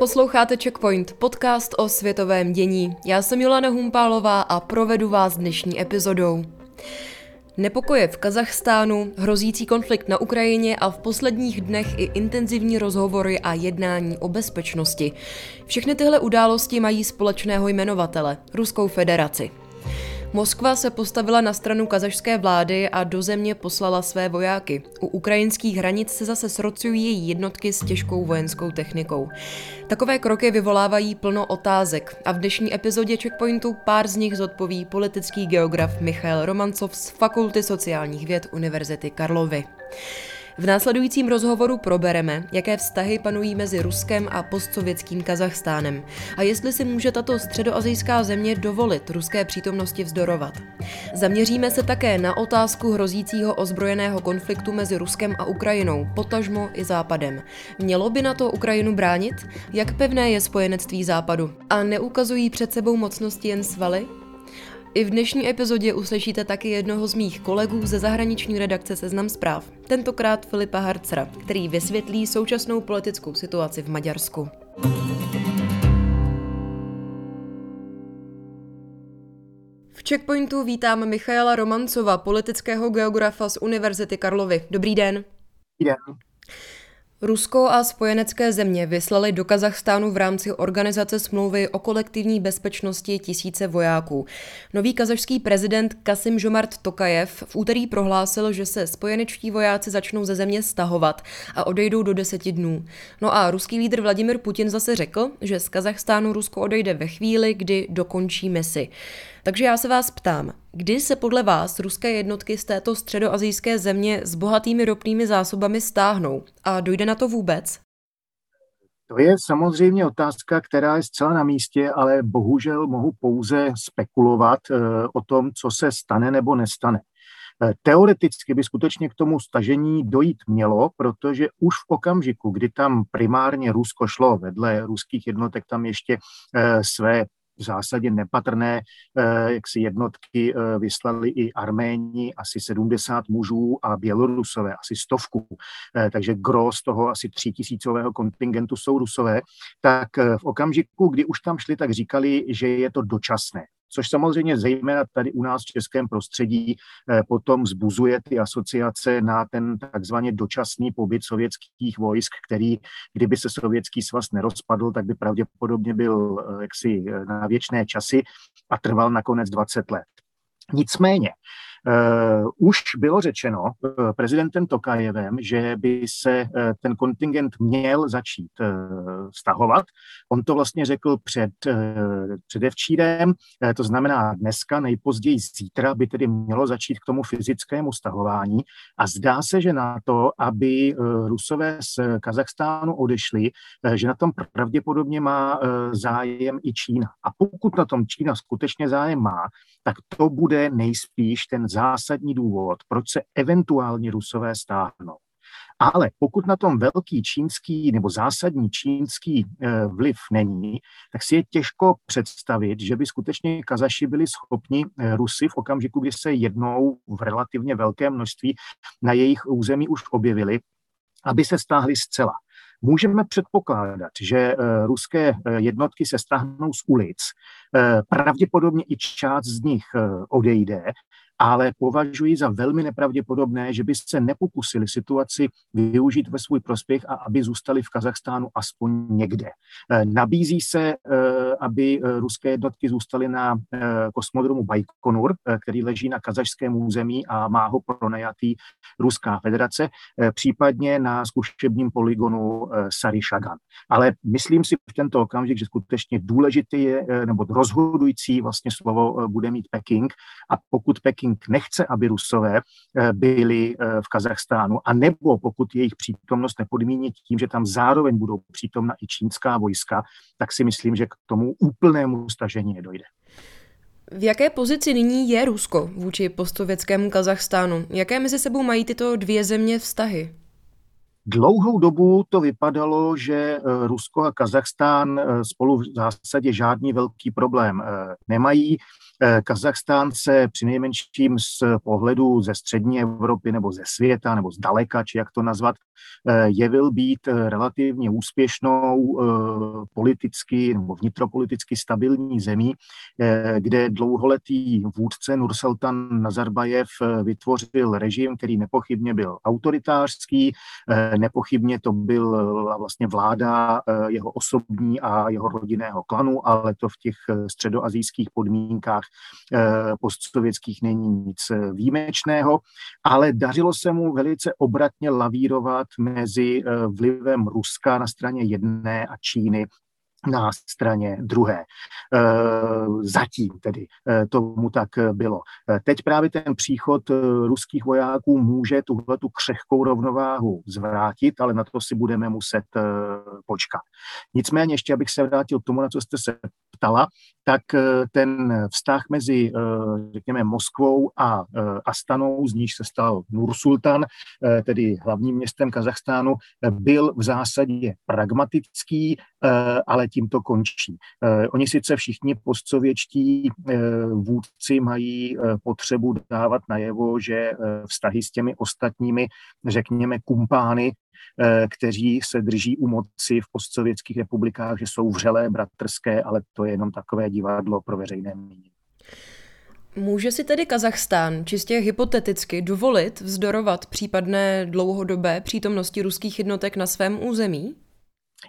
Posloucháte Checkpoint, podcast o světovém dění. Já jsem Jolana Humpálová a provedu vás dnešní epizodou. Nepokoje v Kazachstánu, hrozící konflikt na Ukrajině a v posledních dnech i intenzivní rozhovory a jednání o bezpečnosti. Všechny tyhle události mají společného jmenovatele – Ruskou federaci. Moskva se postavila na stranu kazašské vlády a do země poslala své vojáky. U ukrajinských hranic se zase srocují její jednotky s těžkou vojenskou technikou. Takové kroky vyvolávají plno otázek a v dnešní epizodě Checkpointu pár z nich zodpoví politický geograf Michal Romancov z Fakulty sociálních věd Univerzity Karlovy. V následujícím rozhovoru probereme, jaké vztahy panují mezi Ruskem a postsovětským Kazachstánem a jestli si může tato středoazijská země dovolit ruské přítomnosti vzdorovat. Zaměříme se také na otázku hrozícího ozbrojeného konfliktu mezi Ruskem a Ukrajinou, potažmo i Západem. Mělo by na to Ukrajinu bránit? Jak pevné je spojenectví Západu? A neukazují před sebou mocnosti jen svaly? I v dnešní epizodě uslyšíte taky jednoho z mých kolegů ze zahraniční redakce Seznam zpráv, tentokrát Filipa Harcera, který vysvětlí současnou politickou situaci v Maďarsku. V Checkpointu vítám Michaela Romancova, politického geografa z Univerzity Karlovy. Dobrý den. Dobrý den. Rusko a spojenecké země vyslali do Kazachstánu v rámci organizace smlouvy o kolektivní bezpečnosti tisíce vojáků. Nový kazašský prezident Kasim Žomart Tokajev v úterý prohlásil, že se spojenečtí vojáci začnou ze země stahovat a odejdou do deseti dnů. No a ruský lídr Vladimir Putin zase řekl, že z Kazachstánu Rusko odejde ve chvíli, kdy dokončí misi. Takže já se vás ptám, kdy se podle vás ruské jednotky z této středoazijské země s bohatými ropnými zásobami stáhnou a dojde na to vůbec? To je samozřejmě otázka, která je zcela na místě, ale bohužel mohu pouze spekulovat eh, o tom, co se stane nebo nestane. Eh, teoreticky by skutečně k tomu stažení dojít mělo, protože už v okamžiku, kdy tam primárně Rusko šlo, vedle ruských jednotek tam ještě eh, své v zásadě nepatrné eh, jak si jednotky eh, vyslali i Arméni, asi 70 mužů a Bělorusové, asi stovku. Eh, takže gros toho asi třítisícového kontingentu jsou Rusové. Tak v okamžiku, kdy už tam šli, tak říkali, že je to dočasné což samozřejmě zejména tady u nás v českém prostředí eh, potom zbuzuje ty asociace na ten takzvaně dočasný pobyt sovětských vojsk, který, kdyby se sovětský svaz nerozpadl, tak by pravděpodobně byl eh, jaksi eh, na věčné časy a trval nakonec 20 let. Nicméně, už bylo řečeno uh, prezidentem Tokajevem, že by se uh, ten kontingent měl začít stahovat. On to vlastně řekl před předevčírem, to znamená dneska, nejpozději zítra by tedy mělo začít k tomu fyzickému stahování a zdá se, že na to, aby Rusové z Kazachstánu odešli, že na tom pravděpodobně má zájem i Čína. A pokud na tom Čína skutečně zájem má, tak to bude nejspíš ten zásadní důvod, proč se eventuálně Rusové stáhnou. Ale pokud na tom velký čínský nebo zásadní čínský eh, vliv není, tak si je těžko představit, že by skutečně Kazaši byli schopni eh, Rusy v okamžiku, kdy se jednou v relativně velké množství na jejich území už objevili, aby se stáhli zcela. Můžeme předpokládat, že eh, ruské jednotky se stáhnou z ulic, pravděpodobně i část z nich odejde ale považuji za velmi nepravděpodobné, že by se nepokusili situaci využít ve svůj prospěch a aby zůstali v Kazachstánu aspoň někde. Nabízí se, aby ruské jednotky zůstaly na kosmodromu Baikonur, který leží na kazašském území a má ho pronajatý Ruská federace, případně na zkušebním poligonu Sarišagan. Ale myslím si v tento okamžik, že skutečně důležitý je, nebo rozhodující vlastně slovo bude mít Peking a pokud Peking nechce, aby Rusové byli v Kazachstánu, a nebo pokud jejich přítomnost nepodmíní tím, že tam zároveň budou přítomna i čínská vojska, tak si myslím, že k tomu úplnému stažení nedojde. V jaké pozici nyní je Rusko vůči postsovětskému Kazachstánu? Jaké mezi sebou mají tyto dvě země vztahy? Dlouhou dobu to vypadalo, že Rusko a Kazachstán spolu v zásadě žádný velký problém nemají. Kazachstán se při nejmenším z pohledu ze střední Evropy nebo ze světa nebo z daleka, či jak to nazvat, jevil být relativně úspěšnou politicky nebo vnitropoliticky stabilní zemí, kde dlouholetý vůdce Nursultan Nazarbajev vytvořil režim, který nepochybně byl autoritářský, nepochybně to byl vlastně vláda jeho osobní a jeho rodinného klanu, ale to v těch středoazijských podmínkách postsovětských není nic výjimečného, ale dařilo se mu velice obratně lavírovat mezi vlivem Ruska na straně jedné a Číny na straně druhé. Zatím tedy tomu tak bylo. Teď právě ten příchod ruských vojáků může tuhle tu křehkou rovnováhu zvrátit, ale na to si budeme muset počkat. Nicméně ještě, abych se vrátil k tomu, na co jste se ptala, tak ten vztah mezi, řekněme, Moskvou a Astanou, z níž se stal Nursultan, tedy hlavním městem Kazachstánu, byl v zásadě pragmatický, ale tím to končí. Oni sice všichni postsovětští vůdci mají potřebu dávat najevo, že vztahy s těmi ostatními, řekněme, kumpány, kteří se drží u moci v postsovětských republikách, že jsou vřelé, bratrské, ale to je jenom takové divadlo pro veřejné mínění. Může si tedy Kazachstán čistě hypoteticky dovolit vzdorovat případné dlouhodobé přítomnosti ruských jednotek na svém území?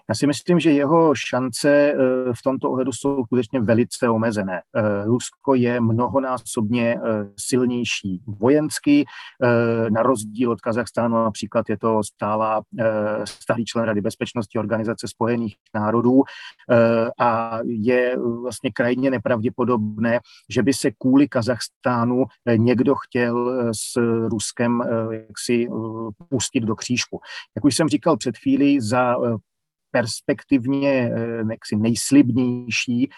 Já si myslím, že jeho šance v tomto ohledu jsou skutečně velice omezené. Rusko je mnohonásobně silnější vojensky, na rozdíl od Kazachstánu například je to stála stálý člen Rady bezpečnosti Organizace spojených národů a je vlastně krajně nepravděpodobné, že by se kvůli Kazachstánu někdo chtěl s Ruskem jaksi pustit do křížku. Jak už jsem říkal před chvílí, za perspektivně jaksi nejslibnější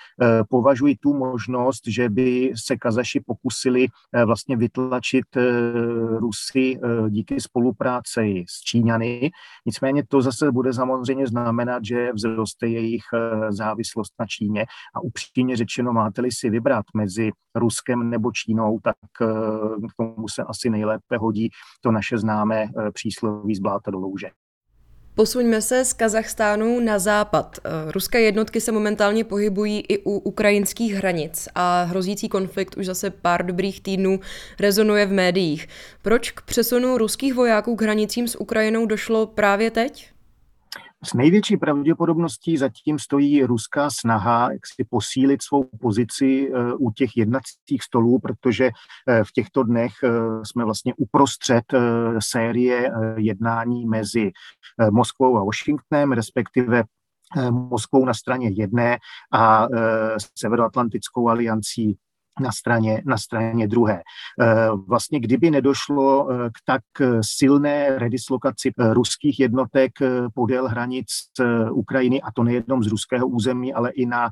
považuji tu možnost, že by se Kazaši pokusili vlastně vytlačit Rusy díky spolupráci s Číňany. Nicméně to zase bude samozřejmě znamenat, že vzroste jejich závislost na Číně a upřímně řečeno, máte-li si vybrat mezi Ruskem nebo Čínou, tak k tomu se asi nejlépe hodí to naše známé přísloví z bláta do louže. Posuňme se z Kazachstánu na západ. Ruské jednotky se momentálně pohybují i u ukrajinských hranic a hrozící konflikt už zase pár dobrých týdnů rezonuje v médiích. Proč k přesunu ruských vojáků k hranicím s Ukrajinou došlo právě teď? S největší pravděpodobností zatím stojí ruská snaha jak si posílit svou pozici u těch jednacích stolů, protože v těchto dnech jsme vlastně uprostřed série jednání mezi Moskvou a Washingtonem, respektive Moskvou na straně jedné a Severoatlantickou aliancí na straně, na straně druhé. Vlastně kdyby nedošlo k tak silné redislokaci ruských jednotek podél hranic Ukrajiny, a to nejenom z ruského území, ale i na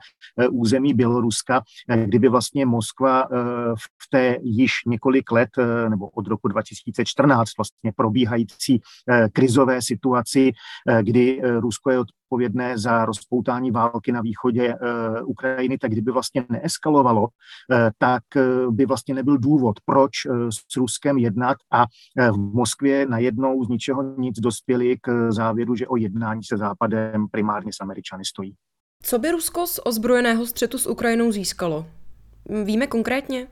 území Běloruska, kdyby vlastně Moskva v té již několik let, nebo od roku 2014 vlastně probíhající krizové situaci, kdy Rusko je odpovědné za rozpoutání války na východě Ukrajiny, tak kdyby vlastně neeskalovalo, tak by vlastně nebyl důvod, proč s Ruskem jednat a v Moskvě najednou z ničeho nic dospěli k závěru, že o jednání se Západem primárně s Američany stojí. Co by Rusko z ozbrojeného střetu s Ukrajinou získalo? Víme konkrétně?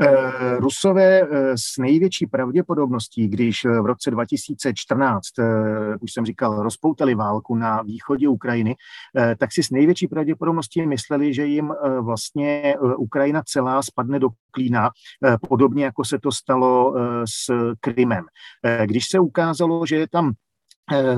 Eh, Rusové eh, s největší pravděpodobností, když v roce 2014, už jsem říkal, rozpoutali válku na východě Ukrajiny, tak si s největší pravděpodobností mysleli, že jim vlastně Ukrajina celá spadne do klína, podobně jako se to stalo s Krymem. Když se ukázalo, že je tam Eh,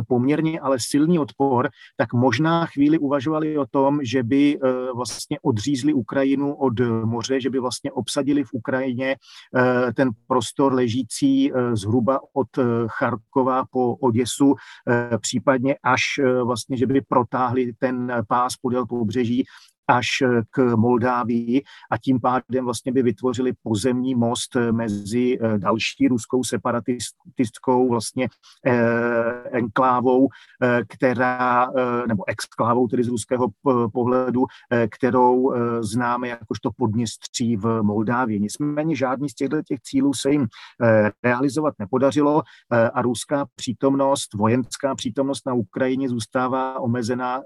poměrně ale silný odpor, tak možná chvíli uvažovali o tom, že by eh, vlastně odřízli Ukrajinu od moře, že by vlastně obsadili v Ukrajině eh, ten prostor ležící zhruba od Charkova po Oděsu, případně až vlastně, že by protáhli ten pás podél pobřeží až eh, k Moldávii a tím pádem vlastně by vytvořili pozemní most eh, mezi eh, další ruskou separatistickou vlastně enklávou, která, nebo exklávou tedy z ruského pohledu, kterou známe jakožto podněstří v Moldávii. Nicméně žádný z těchto těch cílů se jim realizovat nepodařilo a ruská přítomnost, vojenská přítomnost na Ukrajině zůstává omezená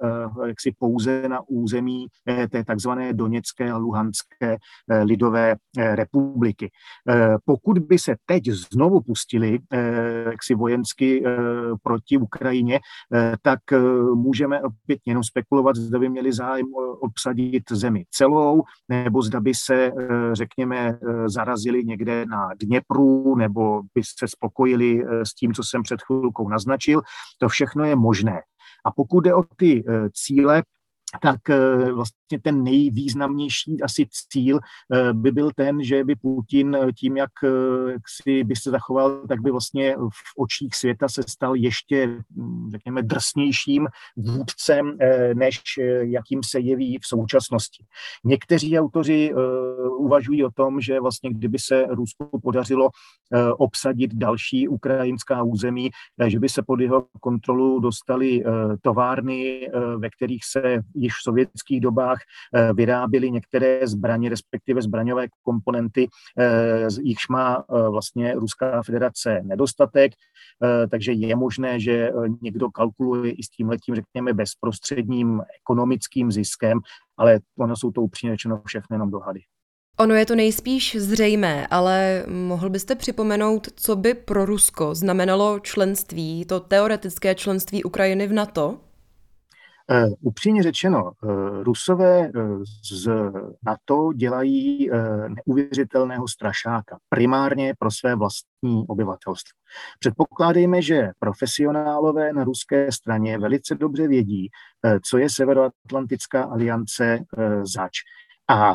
jaksi pouze na území té takzvané Doněcké a Luhanské eh, lidové eh, republiky. Pokud by se teď znovu pustili jaksi vojensky proti Ukrajině, tak můžeme opět jenom spekulovat, zda by měli zájem obsadit zemi celou, nebo zda by se, řekněme, zarazili někde na Dněpru, nebo by se spokojili s tím, co jsem před chvilkou naznačil. To všechno je možné. A pokud jde o ty cíle, tak eh, vlastně ten nejvýznamnější asi cíl eh, by byl ten, že by Putin eh, tím, jak, jak si by se zachoval, tak by vlastně v očích světa se stal ještě, hm, řekněme, drsnějším vůdcem, než jakým se jeví v současnosti. Někteří autoři uvažují o tom, že vlastně kdyby se Rusku podařilo obsadit další ukrajinská území, že by se pod jeho kontrolu dostali továrny, ve kterých se již v sovětských dobách eh, vyráběly některé zbraně, respektive zbraňové komponenty, eh, jichž má eh, vlastně Ruská federace nedostatek, takže je možné, že někdo kalkuluje i s tím letím, řekněme, bezprostředním ekonomickým ziskem, ale ono jsou to upřímně řečeno všechno jenom dohady. Ono je to nejspíš zřejmé, ale mohl byste připomenout, co by pro Rusko znamenalo členství, to teoretické členství Ukrajiny v NATO? Uh, upřímně řečeno, uh, Rusové uh, z NATO dělají neuvěřitelného strašáka, primárně pro své vlastní obyvatelstvo. Předpokládejme, že profesionálové na ruské straně velice dobře vědí, co je Severoatlantická aliance zač. A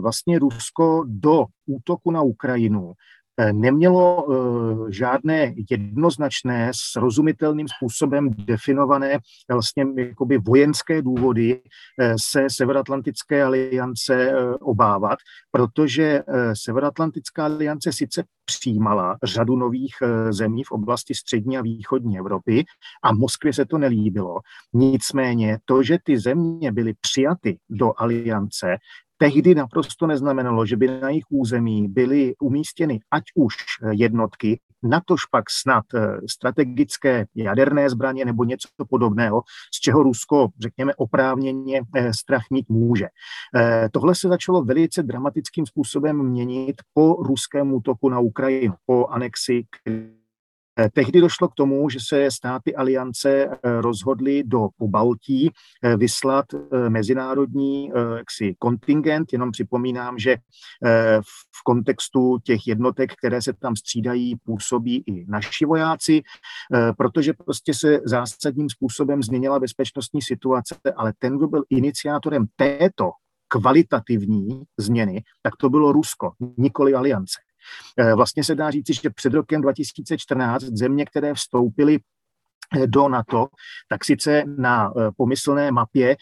vlastně Rusko do útoku na Ukrajinu Eh, nemělo eh, žádné jednoznačné, srozumitelným způsobem definované vlastně jakoby vojenské důvody eh, se Severoatlantické aliance obávat, protože Severoatlantická aliance sice přijímala řadu nových zemí v oblasti střední a východní Evropy a Moskvě se to nelíbilo. Nicméně to, že ty země byly přijaty do aliance, tehdy naprosto neznamenalo, že by na jejich území byly umístěny ať už jednotky, natož pak snad eh, strategické jaderné zbraně nebo něco podobného, z čeho Rusko, řekněme, oprávněně eh, strach mít může. Eh, tohle se začalo velice dramatickým způsobem měnit po ruském útoku na Ukrajinu, po anexi Eh, tehdy došlo k tomu, že se státy aliance eh, rozhodly do Pobaltí eh, vyslat mezinárodní jaksi, kontingent. Jenom připomínám, že v kontextu těch jednotek, které se tam střídají, působí i naši vojáci, protože prostě se zásadním způsobem změnila bezpečnostní situace, ale ten, kdo byl iniciátorem této kvalitativní změny, tak to bylo Rusko, nikoli aliance. Eh, vlastně se dá říci, že před rokem 2014 země, které vstoupily eh, do NATO, tak sice na eh, pomyslné mapě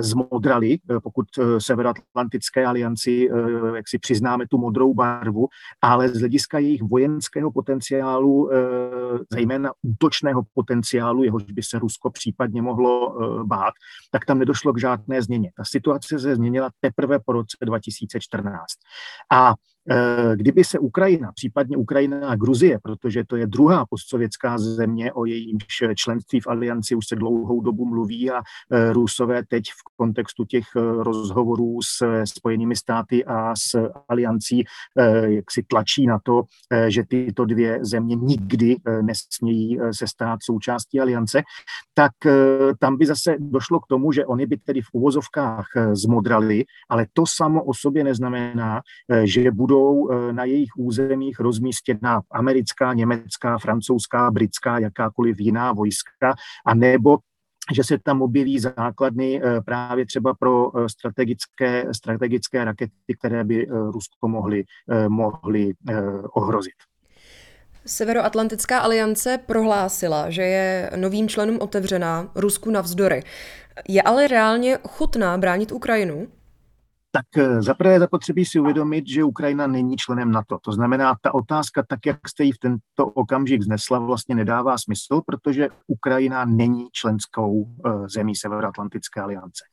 zmodrali, pokud Severoatlantické alianci, jak si přiznáme tu modrou barvu, ale z hlediska jejich vojenského potenciálu, zejména útočného potenciálu, jehož by se Rusko případně mohlo bát, tak tam nedošlo k žádné změně. Ta situace se změnila teprve po roce 2014. A kdyby se Ukrajina, případně Ukrajina a Gruzie, protože to je druhá postsovětská země, o jejímž členství v alianci už se dlouhou dobu mluví a eh, Rusové teď v kontextu těch eh, rozhovorů s Spojenými státy a s aliancí jak si tlačí na to, že tyto dvě země nikdy nesmějí se stát součástí aliance, tak tam by zase došlo k tomu, že oni by tedy v uvozovkách zmodrali, ale to samo o sobě neznamená, že budou budou eh, na jejich územích rozmístěna americká, německá, francouzská, britská, jakákoliv jiná vojska, a nebo že se tam objeví základny eh, právě třeba pro eh, strategické, strategické rakety, které by Rusko mohly, mohly ohrozit. Severoatlantická aliance prohlásila, že je novým členům otevřená Rusku navzdory. Je ale reálně chutná bránit Ukrajinu? Tak eh, zaprvé zapotřebí si uvědomit, že Ukrajina není členem NATO. To znamená, ta otázka, tak jak jste ji v tento okamžik znesla, vlastně nedává smysl, protože Ukrajina není členskou eh, zemí Severoatlantické aliance.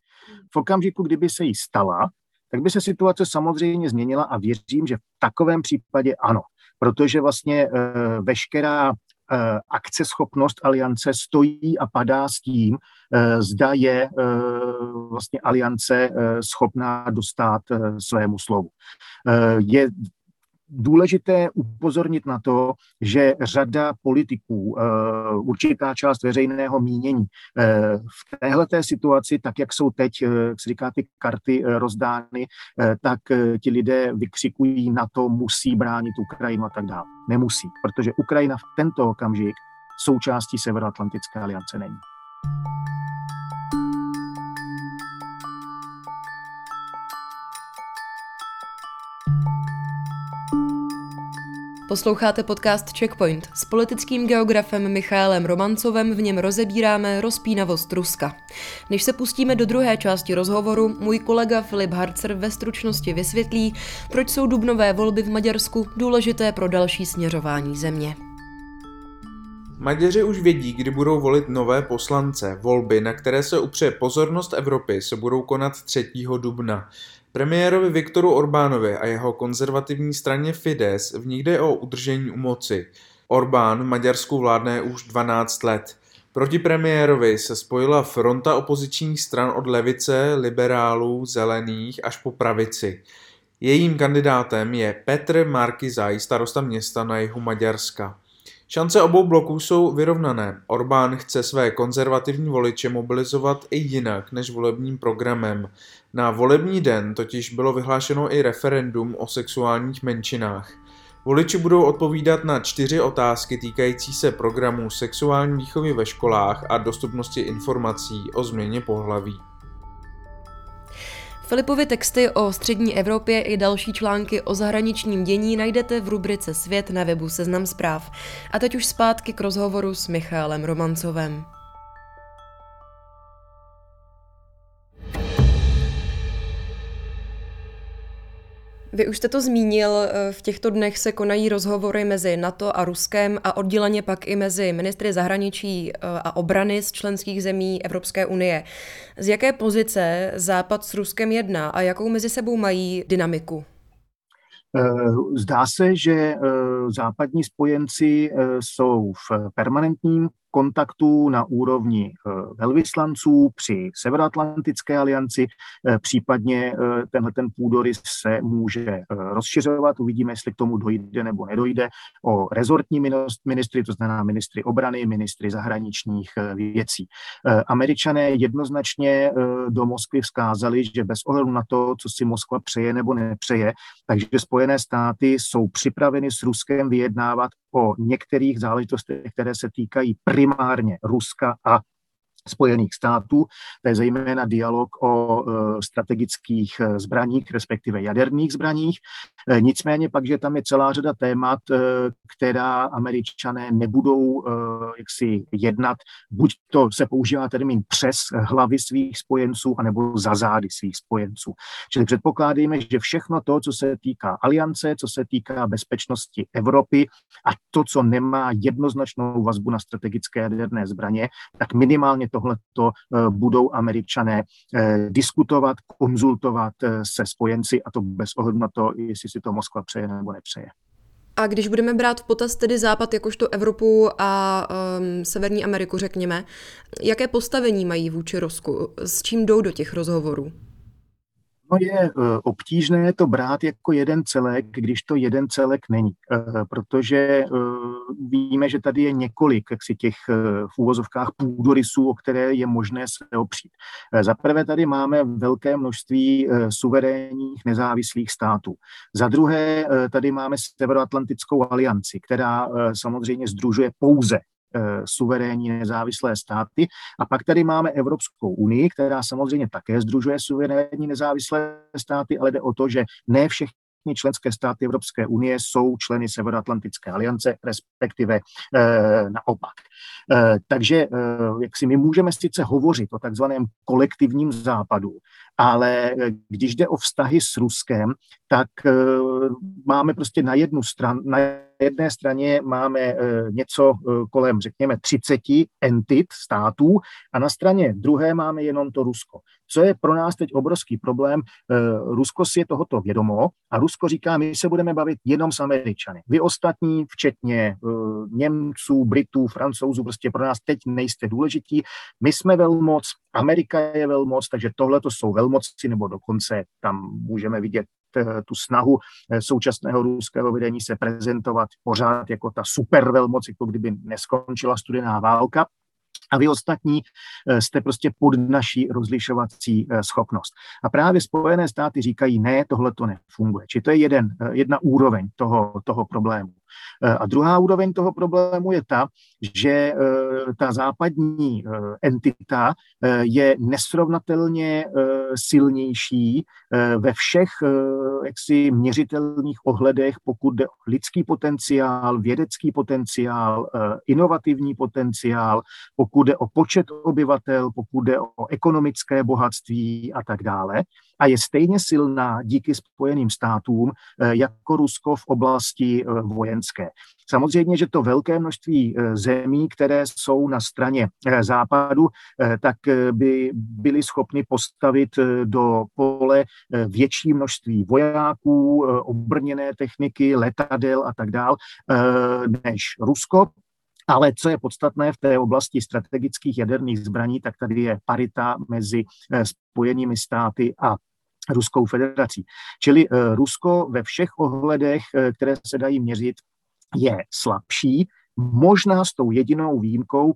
V okamžiku, kdyby se jí stala, tak by se situace samozřejmě změnila a věřím, že v takovém případě ano, protože vlastně eh, veškerá akceschopnost aliance stojí a padá s tím, eh, zda je eh, vlastně aliance schopná dostat svému slovu. Je důležité upozornit na to, že řada politiků, určitá část veřejného mínění v téhle situaci, tak jak jsou teď, jak se říká, ty karty rozdány, tak ti lidé vykřikují na to, musí bránit Ukrajinu a tak dále. Nemusí, protože Ukrajina v tento okamžik součástí Severoatlantické aliance není. Posloucháte podcast Checkpoint. S politickým geografem Michaelem Romancovem v něm rozebíráme rozpínavost Ruska. Než se pustíme do druhé části rozhovoru, můj kolega Filip Harcer ve stručnosti vysvětlí, proč jsou dubnové volby v Maďarsku důležité pro další směřování země. Maďaři už vědí, kdy budou volit nové poslance. Volby, na které se upře pozornost Evropy, se budou konat 3. dubna. Premiérovi Viktoru Orbánovi a jeho konzervativní straně Fides v jde o udržení u moci. Orbán v Maďarsku vládne už 12 let. Proti premiérovi se spojila fronta opozičních stran od levice, liberálů, zelených až po pravici. Jejím kandidátem je Petr Markizaj, starosta města na jihu Maďarska. Šance obou bloků jsou vyrovnané. Orbán chce své konzervativní voliče mobilizovat i jinak než volebním programem. Na volební den totiž bylo vyhlášeno i referendum o sexuálních menšinách. Voliči budou odpovídat na čtyři otázky týkající se programu sexuální výchovy ve školách a dostupnosti informací o změně pohlaví. Filipovy texty o střední Evropě i další články o zahraničním dění najdete v rubrice Svět na webu Seznam zpráv. A teď už zpátky k rozhovoru s Michálem Romancovem. Vy už jste to zmínil, eh, v těchto dnech se konají rozhovory mezi NATO a Ruskem a odděleně pak i mezi ministry zahraničí eh, a obrany z členských zemí Evropské unie. Z jaké pozice Západ s Ruskem jedná a jakou mezi sebou mají dynamiku? Eh, zdá se, že západní spojenci jsou v permanentním kontaktů na úrovni eh, velvyslanců při Severoatlantické alianci, eh, případně eh, tenhle ten půdorys se může rozšiřovat, uvidíme, jestli k tomu dojde nebo nedojde, o rezortní ministry, to znamená ministry obrany, ministry zahraničních věcí. Američané jednoznačně do Moskvy vzkázali, že bez ohledu na to, co si Moskva přeje nebo nepřeje, takže Spojené státy jsou připraveny s Ruskem vyjednávat o některých záležitostech, které se týkají primárně Ruska a Spojených států, to je zejména dialog o e, strategických e, zbraních, respektive jaderných zbraních. E, nicméně pak, že tam je celá řada témat, která američané nebudou jaksi jednat, buď to se používá termín přes hlavy svých spojenců, anebo za zády svých spojenců. Čili předpokládáme, že všechno to, co se týká aliance, co se týká bezpečnosti Evropy a to, co nemá jednoznačnou vazbu na strategické jaderné zbraně, tak minimálně to tohleto budou američané diskutovat, konzultovat se spojenci a to bez ohledu na to, jestli si to Moskva přeje nebo nepřeje. A když budeme brát v potaz tedy Západ jakožto Evropu a um, Severní Ameriku, řekněme, jaké postavení mají vůči Rusku? S čím jdou do těch rozhovorů? No je eh, obtížné to brát jako jeden celek, když to jeden celek není, eh, protože eh, víme, že tady je několik jaksi těch v úvozovkách půdorysů, o které je možné se opřít. Za prvé tady máme velké množství suverénních nezávislých států. Za druhé tady máme Severoatlantickou alianci, která samozřejmě združuje pouze suverénní nezávislé státy. A pak tady máme Evropskou unii, která samozřejmě také združuje suverénní nezávislé státy, ale jde o to, že ne všechny členské státy Evropské unie jsou členy Severoatlantické aliance, respektive e, naopak. E, takže e, jak si my můžeme sice hovořit o takzvaném kolektivním západu, ale když jde o vztahy s Ruskem, tak e, máme prostě na jednu stranu, na jedné straně máme e, něco kolem, řekněme, 30 entit států a na straně druhé máme jenom to Rusko. Co je pro nás teď obrovský problém, Rusko si je tohoto vědomo a Rusko říká, my se budeme bavit jenom s Američany. Vy ostatní, včetně Němců, Britů, Francouzů, prostě pro nás teď nejste důležití. My jsme velmoc, Amerika je velmoc, takže tohle to jsou velmoci, nebo dokonce tam můžeme vidět Eh, tu snahu eh, současného ruského vedení se prezentovat pořád jako ta supervelmoc, jako kdyby neskončila studená válka a vy ostatní eh, jste prostě pod naší rozlišovací schopnost. A právě Spojené státy říkají, ne, tohle to nefunguje. Či to je jeden, jedna úroveň toho, toho problému. Eh, a druhá úroveň toho problému je ta, že eh, ta západní eh, entita je nesrovnatelně silnější ve všech jaksi měřitelných ohledech, pokud jde o lidský potenciál, vědecký potenciál, inovativní potenciál, pokud jde o počet obyvatel, pokud jde o ekonomické bohatství a tak dále a je stejně silná díky Spojeným státům eh, jako Rusko v oblasti eh, vojenské. Samozřejmě, že to velké množství eh, zemí, které jsou na straně západu, tak by byly schopny postavit do pole větší množství vojáků, obrněné techniky, letadel a tak dál, než Rusko. Ale co je podstatné v té oblasti strategických jaderných zbraní, tak tady je parita mezi Spojenými státy a Ruskou federací. Čili eh, Rusko ve všech ohledech, eh, které se dají měřit, je slabší, možná s tou jedinou výjimkou,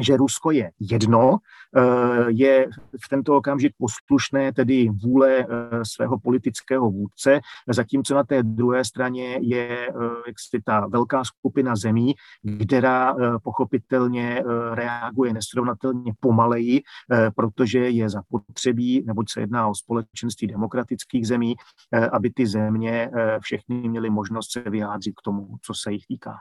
že Rusko je jedno, eh, je v tento okamžik poslušné tedy vůle eh, svého politického vůdce, zatímco na té druhé straně je eh, jaksi ta velká skupina zemí, která pochopitelně reaguje nesrovnatelně pomaleji, protože je zapotřebí, neboť se jedná o společenství demokratických zemí, aby ty země všechny měly možnost se vyjádřit k tomu, co se jich týká.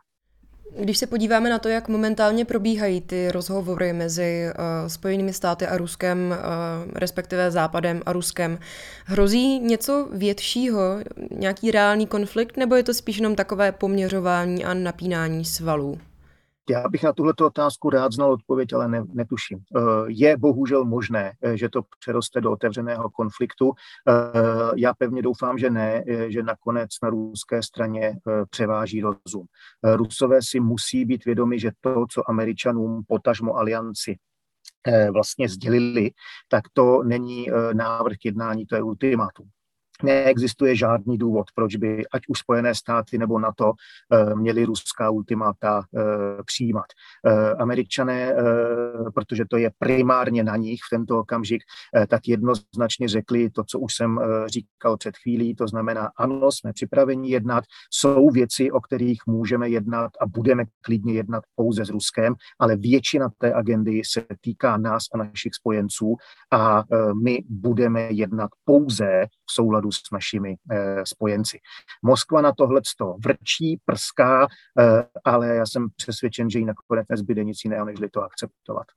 Když se podíváme na to, jak momentálně probíhají ty rozhovory mezi uh, Spojenými státy a Ruskem, uh, respektive Západem a Ruskem, hrozí něco většího, nějaký reálný konflikt, nebo je to spíš jenom takové poměřování a napínání svalů? Já bych na tuhle otázku rád znal odpověď, ale ne, netuším. Eh, je bohužel možné, eh, že to přeroste do otevřeného konfliktu. Eh, já pevně doufám, že ne, že nakonec na ruské straně převáží rozum. Rusové si musí být vědomi, že to, co američanům potažmo alianci vlastně sdělili, tak to není návrh jednání, to je ultimátum neexistuje žádný důvod, proč by ať už Spojené státy nebo NATO eh, měli ruská ultimáta eh, přijímat. Eh, Američané, protože to je primárně na nich v tento okamžik, tak jednoznačně řekli to, co už jsem říkal před chvílí, to znamená, ano, jsme připraveni jednat, jsou věci, o kterých můžeme jednat a budeme klidně jednat pouze s Ruskem, ale většina té agendy se týká nás a našich spojenců a my budeme jednat pouze v souladu s našimi eh, spojenci. Moskva na tohle vrčí, prská, eh, ale já jsem přesvědčen, že jí nakonec nezbyde nic jiného, než to akceptovat.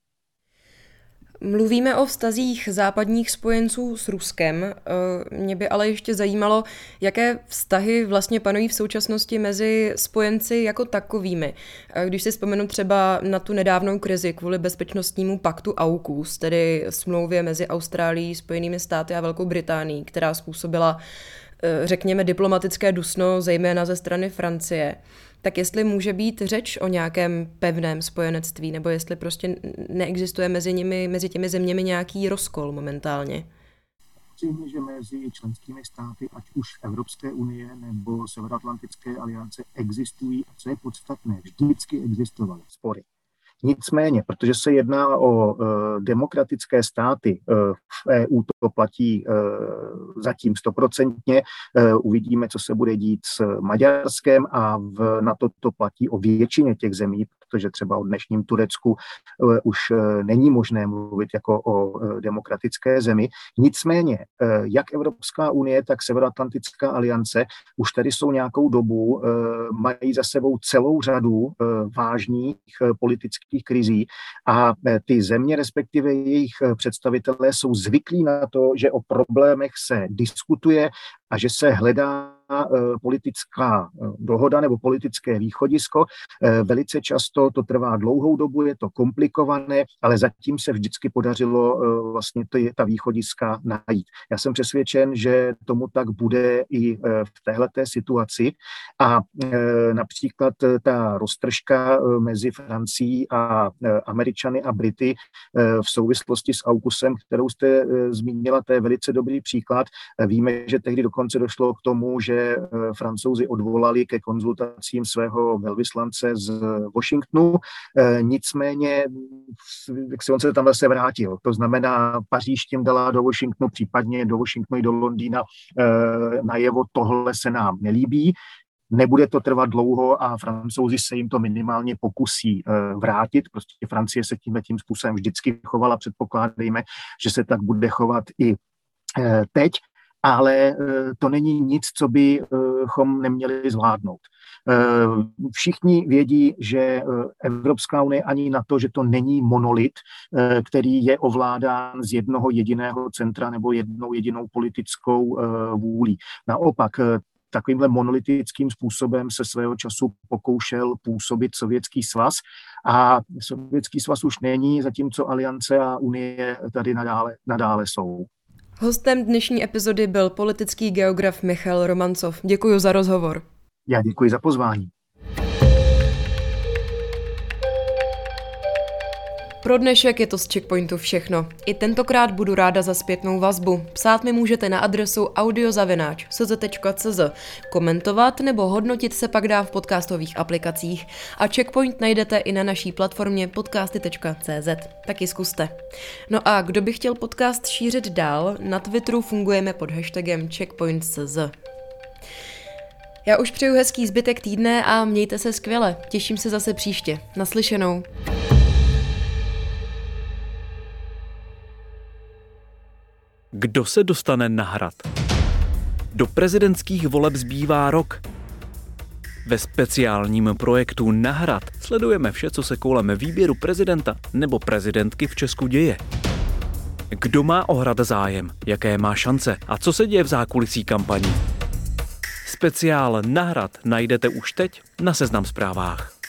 Mluvíme o vztazích západních spojenců s Ruskem. Eh, mě by ale ještě zajímalo, jaké vztahy vlastně panují v současnosti mezi spojenci jako takovými. Eh, když si vzpomenu třeba na tu nedávnou krizi kvůli bezpečnostnímu paktu AUKUS, tedy smlouvě mezi Austrálií, Spojenými státy a Velkou Británií, která způsobila, eh, řekněme, diplomatické dusno, zejména ze strany Francie tak jestli může být řeč o nějakém pevném spojenectví, nebo jestli prostě neexistuje mezi, nimi, mezi těmi zeměmi nějaký rozkol momentálně? Samozřejmě, že mezi členskými státy, ať už Evropské unie nebo Severoatlantické aliance, existují, a co je podstatné, vždycky existovaly spory. Nicméně, protože se jedná o e, demokratické státy, e, v EU platí e, zatím stoprocentně, e, uvidíme, co se bude dít s Maďarskem a v, na to to platí o většině těch zemí, protože třeba o dnešním Turecku e, už není možné mluvit jako o demokratické zemi. Nicméně, jak Evropská unie, tak Severoatlantická aliance už tady jsou nějakou dobu, mají za sebou celou řadu vážných politických krizí a ty země, respektive jejich představitelé, jsou zvyklí na to, že o problémech se diskutuje a že se hledá politická dohoda nebo politické východisko. Velice často to trvá dlouhou dobu, je to komplikované, ale zatím se vždycky podařilo vlastně ty, ta východiska najít. Já jsem přesvědčen, že tomu tak bude i v téhleté situaci a například ta roztržka mezi Francií a Američany a Brity v souvislosti s AUKUSem, kterou jste zmínila, to je velice dobrý příklad. Víme, že tehdy dokonce došlo k tomu, že eh, francouzi odvolali ke konzultacím svého velvyslance z Washingtonu, eh, nicméně jak se on se tam zase vrátil. To znamená, Paříž tím dala do Washingtonu, případně do Washingtonu i do Londýna eh, najevo, tohle se nám nelíbí, Nebude to trvat dlouho a francouzi se jim to minimálně pokusí vrátit. Prostě Francie se tímhle tím způsobem vždycky chovala. Předpokládejme, že se tak bude chovat i teď ale eh, to není nic, co bychom neměli zvládnout. Eh, všichni vědí, že eh, Evropská unie ani na to, že to není monolit, který je ovládán z jednoho jediného centra nebo jednou jedinou politickou vůlí. Naopak, takovýmhle monolitickým způsobem se svého času pokoušel působit Sovětský svaz a Sovětský svaz už není, zatímco Aliance a Unie tady nadále, nadále jsou. Hostem dnešní epizody byl politický geograf Michal Romancov. Děkuji za rozhovor. Já děkuji za pozvání. Pro dnešek je to z Checkpointu všechno. I tentokrát budu ráda za zpětnou vazbu. Psát mi můžete na adresu audiozavináč.cz, komentovat nebo hodnotit se pak dá v podcastových aplikacích a Checkpoint najdete i na naší platformě podcasty.cz. Taky zkuste. No a kdo by chtěl podcast šířit dál, na Twitteru fungujeme pod hashtagem checkpoint.cz. Já už přeju hezký zbytek týdne a mějte se skvěle. Těším se zase příště. Naslyšenou. Kdo se dostane na hrad? Do prezidentských voleb zbývá rok. Ve speciálním projektu Na hrad sledujeme vše, co se kolem výběru prezidenta nebo prezidentky v Česku děje. Kdo má o hrad zájem, jaké má šance a co se děje v zákulisí kampaní. Speciál Na hrad najdete už teď na Seznam zprávách.